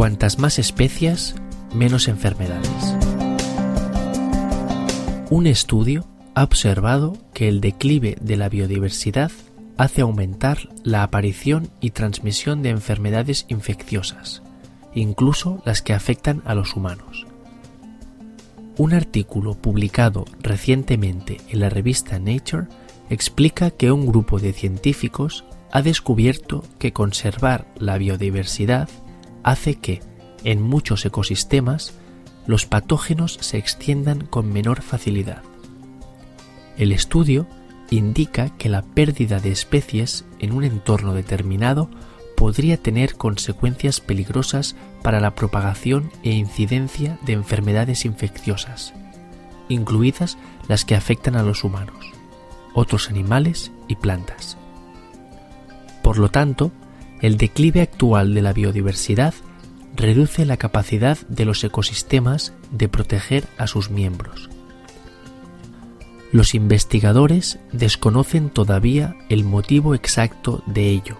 Cuantas más especies, menos enfermedades. Un estudio ha observado que el declive de la biodiversidad hace aumentar la aparición y transmisión de enfermedades infecciosas, incluso las que afectan a los humanos. Un artículo publicado recientemente en la revista Nature explica que un grupo de científicos ha descubierto que conservar la biodiversidad hace que, en muchos ecosistemas, los patógenos se extiendan con menor facilidad. El estudio indica que la pérdida de especies en un entorno determinado podría tener consecuencias peligrosas para la propagación e incidencia de enfermedades infecciosas, incluidas las que afectan a los humanos, otros animales y plantas. Por lo tanto, el declive actual de la biodiversidad reduce la capacidad de los ecosistemas de proteger a sus miembros. Los investigadores desconocen todavía el motivo exacto de ello,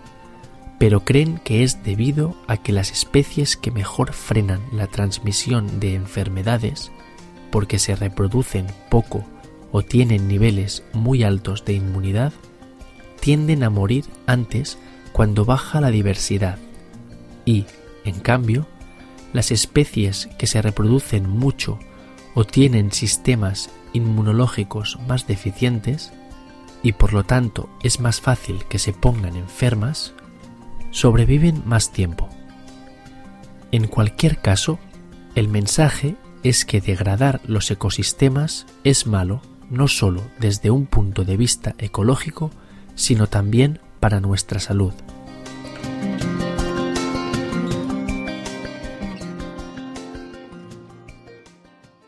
pero creen que es debido a que las especies que mejor frenan la transmisión de enfermedades, porque se reproducen poco o tienen niveles muy altos de inmunidad, tienden a morir antes cuando baja la diversidad y, en cambio, las especies que se reproducen mucho o tienen sistemas inmunológicos más deficientes y por lo tanto es más fácil que se pongan enfermas, sobreviven más tiempo. En cualquier caso, el mensaje es que degradar los ecosistemas es malo no solo desde un punto de vista ecológico, sino también para nuestra salud.